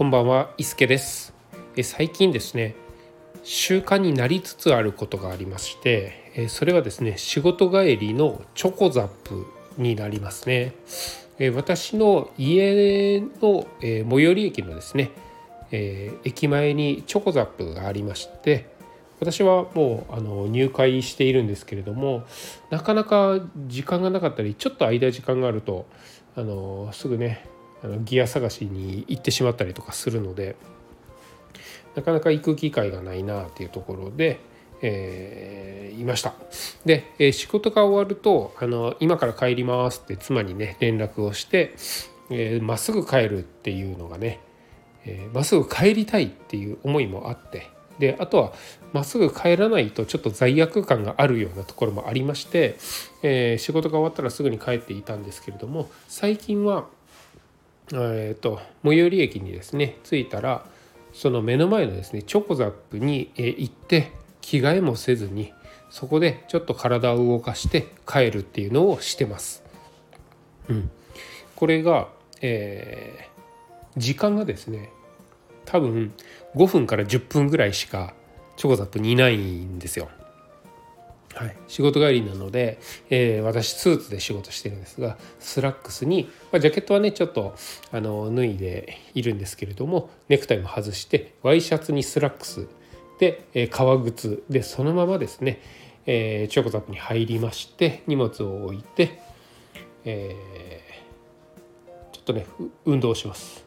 こんばんは、伊助です。え最近ですね習慣になりつつあることがありましてえそれはですね仕事帰りのチョコザップになりますね。え私の家のえ最寄り駅のですねえ駅前にチョコザップがありまして私はもうあの入会しているんですけれどもなかなか時間がなかったりちょっと間時間があるとあのすぐねあのギア探しに行ってしまったりとかするのでなかなか行く機会がないなっていうところで、えー、いました。で、え、仕事が終わるとあの「今から帰ります」って妻にね連絡をしてま、えー、っすぐ帰るっていうのがねま、えー、っすぐ帰りたいっていう思いもあってであとはまっすぐ帰らないとちょっと罪悪感があるようなところもありまして、えー、仕事が終わったらすぐに帰っていたんですけれども最近は、えーと、最寄り駅にですね着いたらその目の前のですねチョコザップに行って着替えもせずにそこでちょっと体を動かして帰るっていうのをしてます。うん、これが、えー、時間がですね多分5分から10分ぐらいしかチョコザップにいないんですよ。はい、仕事帰りなので、えー、私スーツで仕事してるんですがスラックスに、まあ、ジャケットはねちょっとあの脱いでいるんですけれどもネクタイも外してワイシャツにスラックスで、えー、革靴でそのままですね、えー、チョコザップに入りまして荷物を置いて、えー、ちょっとね運動します。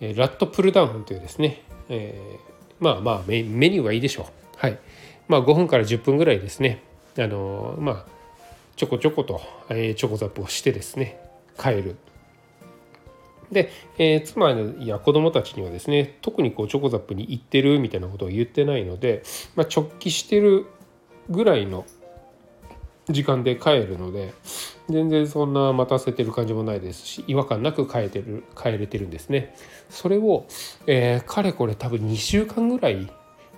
ラットプルダウンというですね、えー、まあまあメニューはいいでしょう。はい。まあ5分から10分ぐらいですね、あのまあちょこちょこと、えー、チョコザップをしてですね、帰る。で、えー、妻や子供たちにはですね特にこうチョコザップに行ってるみたいなことを言ってないので、まあ、直帰してるぐらいの時間で帰るので全然そんな待たせてる感じもないですし違和感なく帰ってる帰れてるんですねそれを、えー、かれこれ多分2週間ぐらい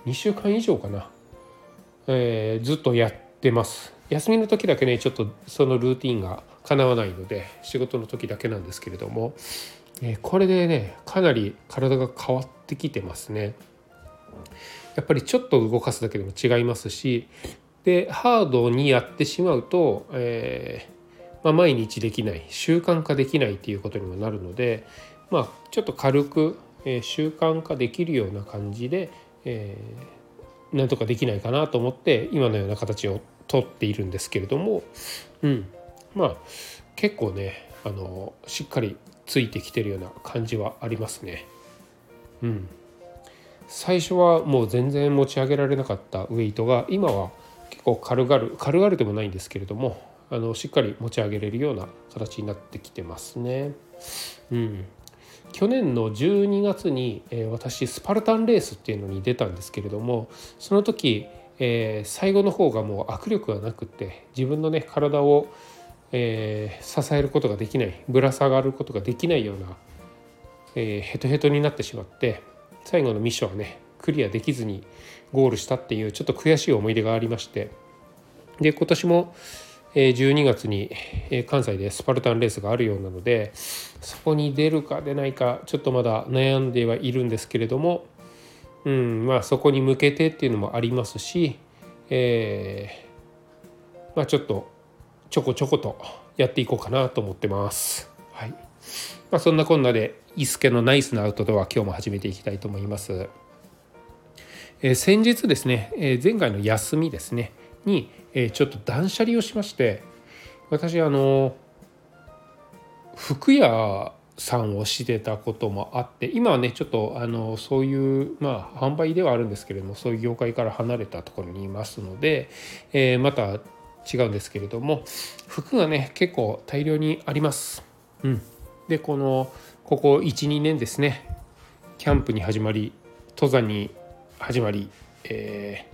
2週間以上かな、えー、ずっとやってます。休みの時だけねちょっとそのルーティンが叶わないので仕事の時だけなんですけれども、えー、これでねかなり体が変わってきてますね。やっぱりちょっと動かすだけでも違いますしでハードにやってしまうと、えー、まあ、毎日できない習慣化できないっていうことにもなるので、まあ、ちょっと軽く、えー、習慣化できるような感じで、えー、なんとかできないかなと思って今のような形をとっているんですけれども、うん、まあ結構ねあのしっかりついてきてるような感じはありますね。うん、最初はもう全然持ち上げられなかったウエイトが今は結構軽々軽々でもないんですけれどもあのしっかり持ち上げれるような形になってきてますね。うん、去年の12月に、えー、私スパルタンレースっていうのに出たんですけれどもその時、えー、最後の方がもう握力がなくて自分のね体を、えー、支えることができないぶら下がることができないような、えー、ヘトヘトになってしまって最後のミッションはねクリアできずにゴールしたっていうちょっと悔しい思い出がありましてで今年も12月に関西でスパルタンレースがあるようなのでそこに出るか出ないかちょっとまだ悩んではいるんですけれども、うんまあ、そこに向けてっていうのもありますし、えー、まあ、ちょっとちょこちょことやっていこうかなと思ってます。はいまあ、そんなこんなで伊助のナイスなアウトドア今日も始めていきたいと思います。えー、先日ですね、えー、前回の休みですねに、えー、ちょっと断捨離をしまして私あの服屋さんをしてたこともあって今はねちょっとあのそういうまあ販売ではあるんですけれどもそういう業界から離れたところにいますので、えー、また違うんですけれども服がね結構大量にあります。うん、でこのここ12年ですねキャンプに始まり登山に始まり、えー、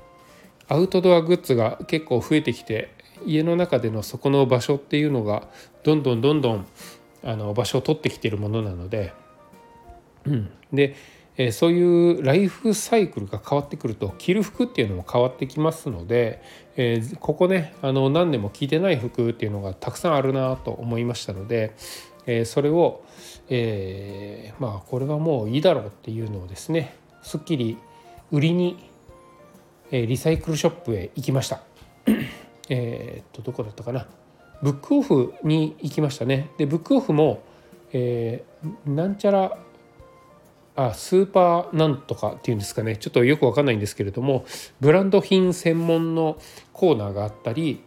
アウトドアグッズが結構増えてきて家の中でのそこの場所っていうのがどんどんどんどんあの場所を取ってきているものなので、うん、で、え、そういうライフサイクルが変わってくると着る服っていうのも変わってきますので、えー、ここねあの何年も着てない服っていうのがたくさんあるなと思いましたので、えー、それを、えー、まあこれはもういいだろうっていうのをですねすっきり売りに、え、リサイクルショップへ行きました。えっとどこだったかなブックオフに行きましたね。でブックオフも、えー、なんちゃらあスーパーなんとかっていうんですかねちょっとよくわかんないんですけれどもブランド品専門のコーナーがあったり、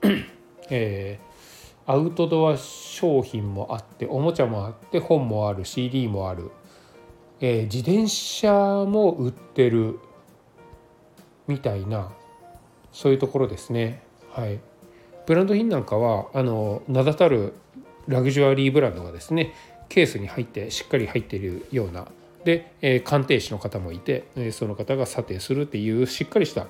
えー、アウトドア商品もあっておもちゃもあって本もある CD もある、えー、自転車も売ってるみたいなそういうところですね。はい、ブランド品なんかはあの名だたるラグジュアリーブランドがですねケースに入ってしっかり入っているようなで、えー、鑑定士の方もいて、えー、その方が査定するっていうしっかりした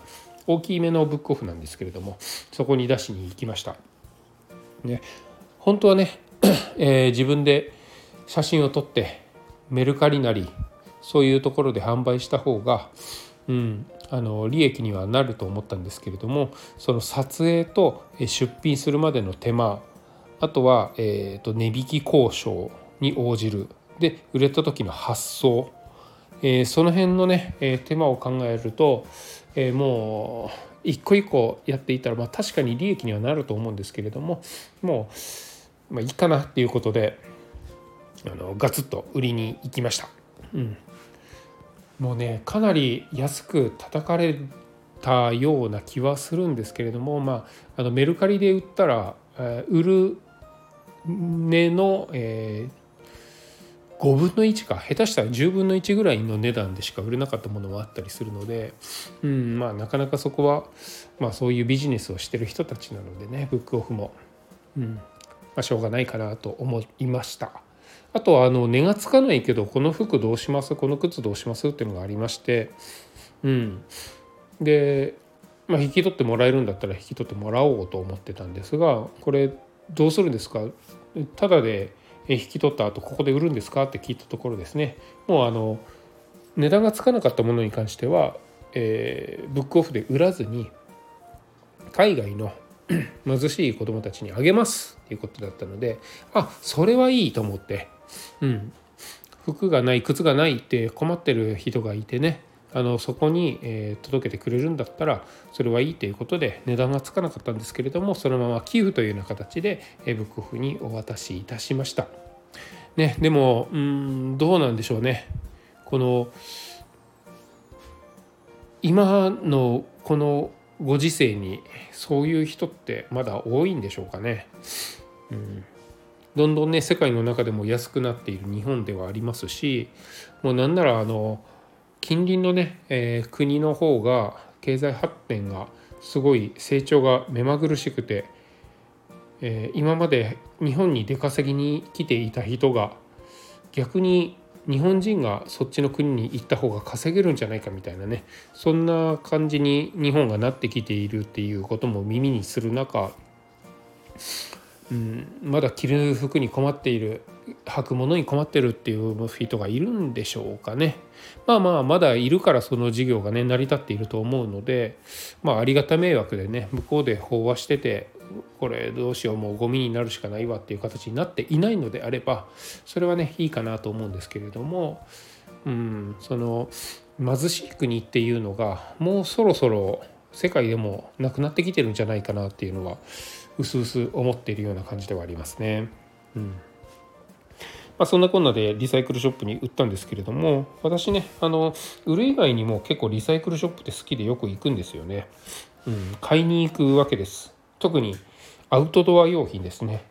大きめのブックオフなんですけれどもそこに出しに行きました。ね、本当はね、えー、自分で写真を撮ってメルカリなりそういうところで販売した方が、うん、あの利益にはなると思ったんですけれどもその撮影と出品するまでの手間あとは、えーと値引き交渉に応じる。で売れた時の発送、えー、その辺のね、えー、手間を考えると、えー、もう一個一個やっていたら、まあ、確かに利益にはなると思うんですけれどももう、まあ、いいかなっていうことであのガツッと売りに行きました。うん、もうねかなり安く叩かれたような気はするんですけれども、まあ、あのメルカリで売ったら、えー、売る値の、えー、5分の1か下手したら10分の1ぐらいの値段でしか売れなかったものもあったりするので、うんまあ、なかなかそこは、まあ、そういうビジネスをしてる人たちなのでねブックオフも、うんまあ、しょうがないかなと思いました。あとはあの値がつかないけどこの服どうします？この靴どうします？っていうのがありまして、うん、で、まあ、引き取ってもらえるんだったら引き取ってもらおうと思ってたんですがこれどうするんですか？ただで引き取った後ここで売るんですか？って聞いたところですね。もうあの値段がつかなかったものに関しては、えー、ブックオフで売らずに海外の 貧しい子どもたちにあげますっていうことだったのであそれはいいと思って、うん、服がない靴がないって困ってる人がいてねあのそこに、えー、届けてくれるんだったらそれはいいということで値段がつかなかったんですけれどもそのまま寄付というような形で、えー、ブクフにお渡しいたしました。ね、でもうんどうなんでしょうねこの今のこのご時世にそういう人ってまだ多いんでしょうかね。うん、どんどんね世界の中でも安くなっている日本ではありますしもうなんならあの近隣のね、えー、国の方が経済発展がすごい成長が目まぐるしくて、えー、今まで日本に出稼ぎに来ていた人が逆に日本人がそっちの国に行った方が稼げるんじゃないかみたいなねそんな感じに日本がなってきているっていうことも耳にする中、うん、まだ着る服に困っている履くものに困ってるっていう人がいるんでしょうかね。まあまあまだいるからその事業がね成り立っていると思うのでまあありがた迷惑でね向こうで飽和しててこれどうしようもうゴミになるしかないわっていう形になっていないのであればそれはねいいかなと思うんですけれどもうんその貧しい国っていうのがもうそろそろ世界でもなくなってきてるんじゃないかなっていうのはうすうす思っているような感じではありますね。うん。まあ、そんなこんなでリサイクルショップに売ったんですけれども私ねあの売る以外にも結構リサイクルショップって好きでよく行くんですよね、うん、買いに行くわけです。特にアウトドア用品ですね。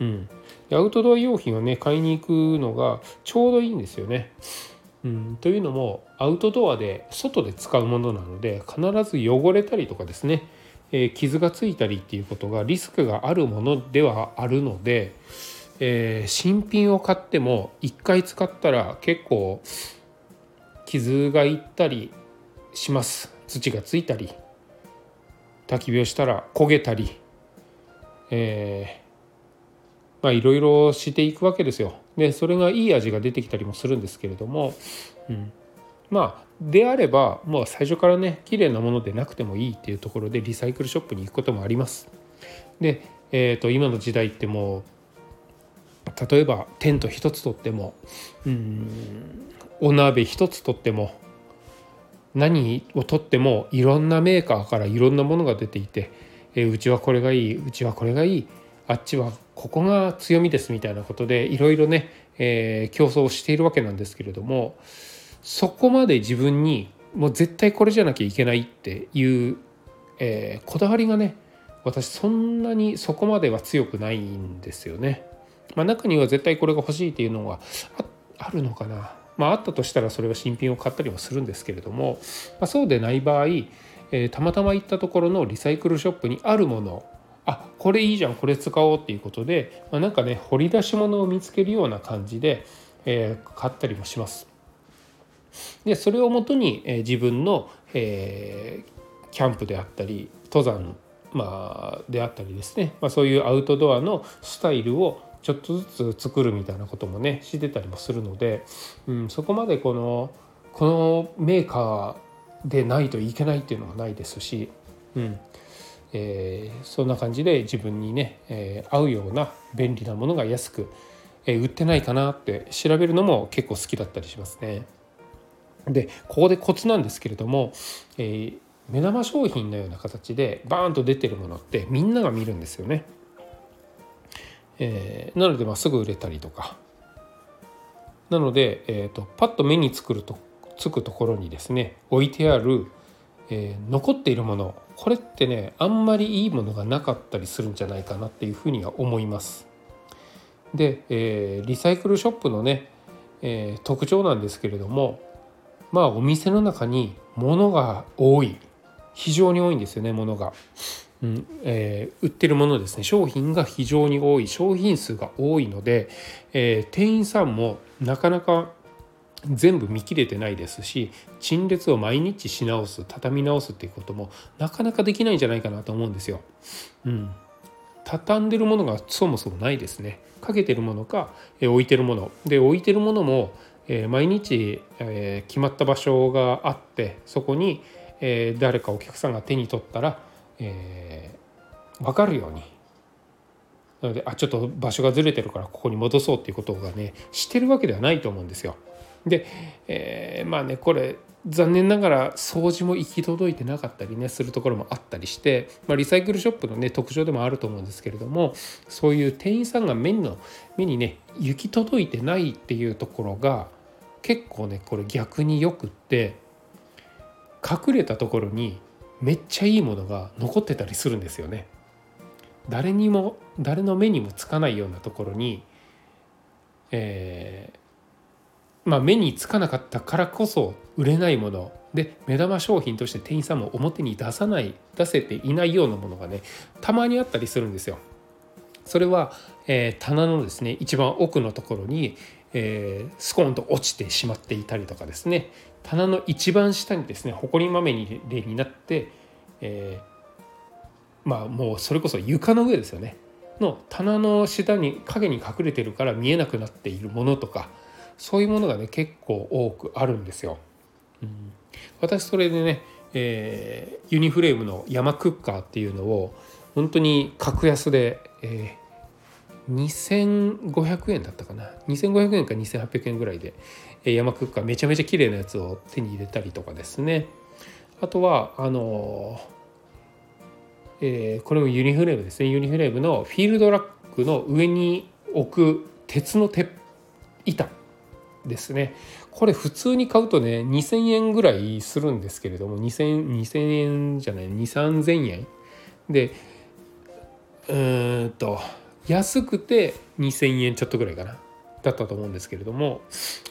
うん。アウトドア用品をね買いに行くのがちょうどいいんですよね。うん、というのもアウトドアで外で使うものなので必ず汚れたりとかですね、えー、傷がついたりっていうことがリスクがあるものではあるので、えー、新品を買っても1回使ったら結構傷がいったりします。土がついたり。焚き火をしたら焦げたり、えー、まあいろいろしていくわけですよ。でそれがいい味が出てきたりもするんですけれども、うん、まあであればもう最初からね綺麗なものでなくてもいいっていうところでリサイクルショップに行くこともあります。で、えーと今の時代ってもう、例えばテント一つとってもうんお鍋一つとっても何をとってもいろんなメーカーからいろんなものが出ていて、えうちはこれがいいうちはこれがいいあっちはここが強みですみたいなことでいろいろね、えー、競争をしているわけなんですけれどもそこまで自分にもう絶対これじゃなきゃいけないっていう、えー、こだわりがね私そんなにそこまでは強くないんですよね。まあ、中には絶対これが欲しいっていうのがあるのかな。まあ、あったとしたらそれは新品を買ったりもするんですけれども、まあ、そうでない場合、えー、たまたま行ったところのリサイクルショップにあるものあこれいいじゃんこれ使おうっていうことで、まあ、なんかね掘り出し物を見つけるような感じで、えー、買ったりもします。でそれをもとに、えー、自分の、えー、キャンプであったり登山、まあ、であったりですね、まあ、そういうアウトドアのスタイルをちょっとずつ作るみたいなこともねしてたりもするので、うん、そこまでこのこのメーカーでないといけないっていうのもないですし、うんえー、そんな感じで自分にね、えー、合うような便利なものが安く、えー、売ってないかなって調べるのも結構好きだったりしますね。でここでコツなんですけれども、え、目玉商品のような形でバーンと出てるものってみんなが見るんですよね。えー、なのでまあすぐ売れたりとかなので、えーと、パッと目につくるとつくところにですね置いてある、えー、残っているものこれってねあんまりいいものがなかったりするんじゃないかなっていうふうには思います。で、えー、リサイクルショップのね、えー、特徴なんですけれどもまあお店の中に物が多い非常に多いんですよね物が。えー、売ってるものですね商品が非常に多い商品数が多いので、えー、店員さんもなかなか全部見切れてないですし陳列を毎日し直す畳み直すっていうこともなかなかできないんじゃないかなと思うんですよ。うん、畳んでるものがそもそもないですね。かけてるものか、えー、置いてるもので置いてるものも、えー、毎日、えー、決まった場所があってそこに、え、誰かお客さんが手に取ったら、えー、分かるようになのであちょっと場所がずれてるからここに戻そうっていうことがねしてるわけではないと思うんですよ。で、えー、まあねこれ残念ながら掃除も行き届いてなかったりねするところもあったりして、まあ、リサイクルショップのね特徴でもあると思うんですけれどもそういう店員さんが目の目にね行き届いてないっていうところが結構ねこれ逆によくって隠れたところにめっちゃいいものが残ってたりするんですよね。誰にも誰の目にもつかないようなところに、えー、まあ、目につかなかったからこそ売れないもので目玉商品として店員さんも表に出さない出せていないようなものがねたまにあったりするんですよ。それは、えー、棚のですね一番奥のところに、えー、スコーンと落ちてしまっていたりとかですね。棚の一番下にですね埃まみれになって、えー、まあもうそれこそ床の上ですよね。の棚の下に影に隠れてるから見えなくなっているものとかそういうものがね結構多くあるんですよ。うん、私それでね、えー、ユニフレームの山クッカーっていうのを本当に格安で、えー、2500円だったかな。2500円か2800円ぐらいで、山クッカーめちゃめちゃ綺麗なやつを手に入れたりとかですね。あとはあのえー、これもユニフレームですね。ユニフレームのフィールドラックの上に置く鉄の鉄板ですね。これ普通に買うとね2,000円ぐらいするんですけれども 2,000, 2000円じゃない2,3000円。でうーんと安くて2,000円ちょっとぐらいかな。だったと思うんですけれども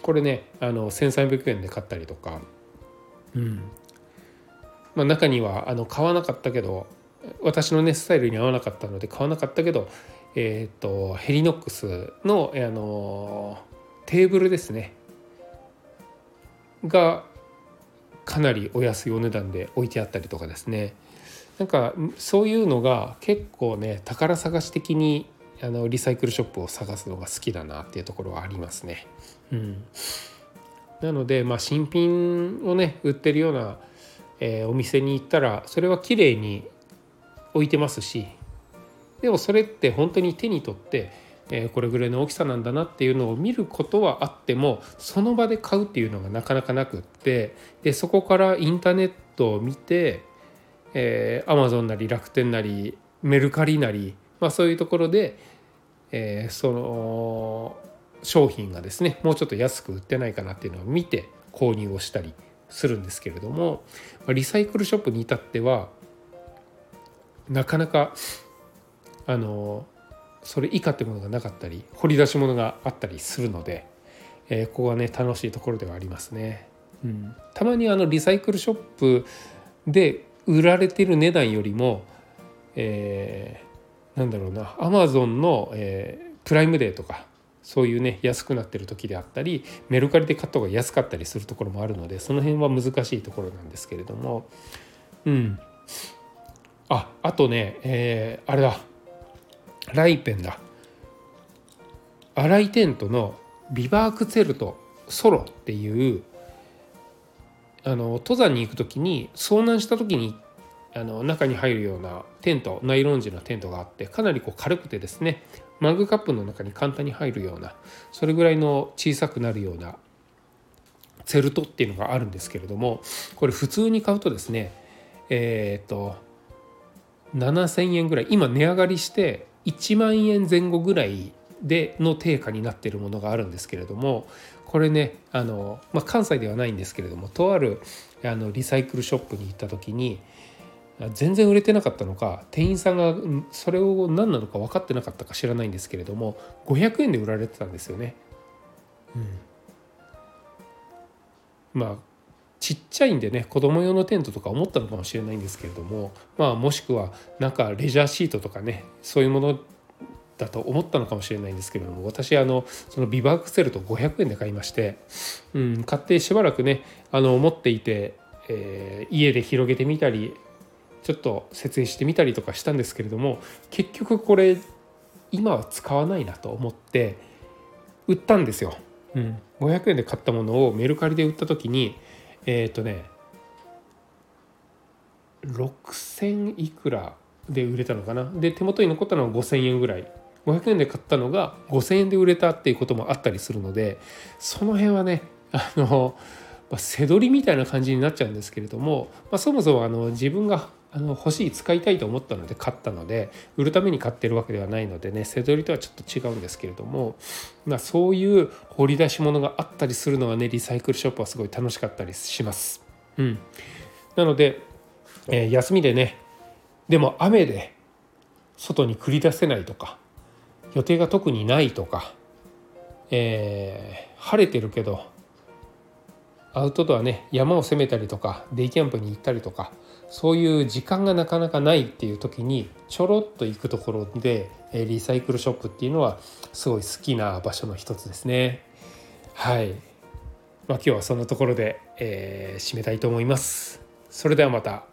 これねあの1,300円で買ったりとかうん。まあ中にはあの買わなかったけど私のねスタイルに合わなかったので買わなかったけどえっ、とヘリノックスのあのテーブルですね。がかなりお安いお値段で置いてあったりとかですね。なんかそういうのが結構ね宝探し的にあのリサイクルショップを探すのが好きだなっていうところはありますね。うん、なので、まあ、新品をね売ってるような、えー、お店に行ったらそれは綺麗に置いてますしでもそれって本当に手に取ってえー、これぐらいの大きさなんだなっていうのを見ることはあってもその場で買うっていうのがなかなかなくってでそこからインターネットを見て、えー、Amazon なり楽天なりメルカリなり、まあ、そういうところで、えー、その商品がですねもうちょっと安く売ってないかなっていうのを見て購入をしたりするんですけれどもリサイクルショップに至ってはなかなかあのそれ以下ってものがなかったり掘り出し物があったりするので、えー、ここはね楽しいところではありますね。うん、たまにあのリサイクルショップで売られてる値段よりも、え、なんだろうな。アマゾンの、えー、プライムデーとかそういうね安くなってる時であったりメルカリで買った方が安かったりするところもあるのでその辺は難しいところなんですけれども。うん。ああとね、えー、あれだ。ライペンだ。新井テントのビバークツェルトソロっていうあの登山に行く時に遭難した時にあの中に入るようなテントナイロン地のテントがあってかなりこう軽くてですねマグカップの中に簡単に入るようなそれぐらいの小さくなるようなツェルトっていうのがあるんですけれどもこれ普通に買うとですねえっ、と7,000円ぐらい今値上がりして1万円前後ぐらいでの定価になっているものがあるんですけれどもこれねあの、まあ、関西ではないんですけれどもとあるあのリサイクルショップに行った時に全然売れてなかったのか店員さんがそれを何なのか分かってなかったか知らないんですけれども500円で売られてたんですよね。うん、まあちっちゃいんでね子供用のテントとか思ったのかもしれないんですけれどもまあもしくはなんかレジャーシートとかねそういうものだと思ったのかもしれないんですけれども私あのそのビバークセルト500円で買いまして、うん、買ってしばらくねあの持っていて、えー、家で広げてみたりちょっと設営してみたりとかしたんですけれども結局これ今は使わないなと思って売ったんですよ。うん、500円で買ったものをメルカリで売った時にえっ、ー、とね6,000いくらで売れたのかな？で手元に残ったのは5,000円ぐらい。500円で買ったのが5,000円で売れたっていうこともあったりするのでその辺はねあの、まあ、背取りみたいな感じになっちゃうんですけれども、まあ、そもそもあの自分があの欲しい使いたいと思ったので買ったので売るために買ってるわけではないのでね背取りとはちょっと違うんですけれども、まあ、そういう掘り出し物があったりするのがねリサイクルショップはすごい楽しかったりします。うん、なので、え、休みでねでも雨で外に繰り出せないとか予定が特にないとか、え、晴れてるけどアウトドアね山を攻めたりとかデイキャンプに行ったりとかそういう時間がなかなかないっていう時にちょろっと行くところでリサイクルショップっていうのはすごい好きな場所の一つですね。はい、まあ、今日はそんなところで、えー、締めたいと思います。それではまた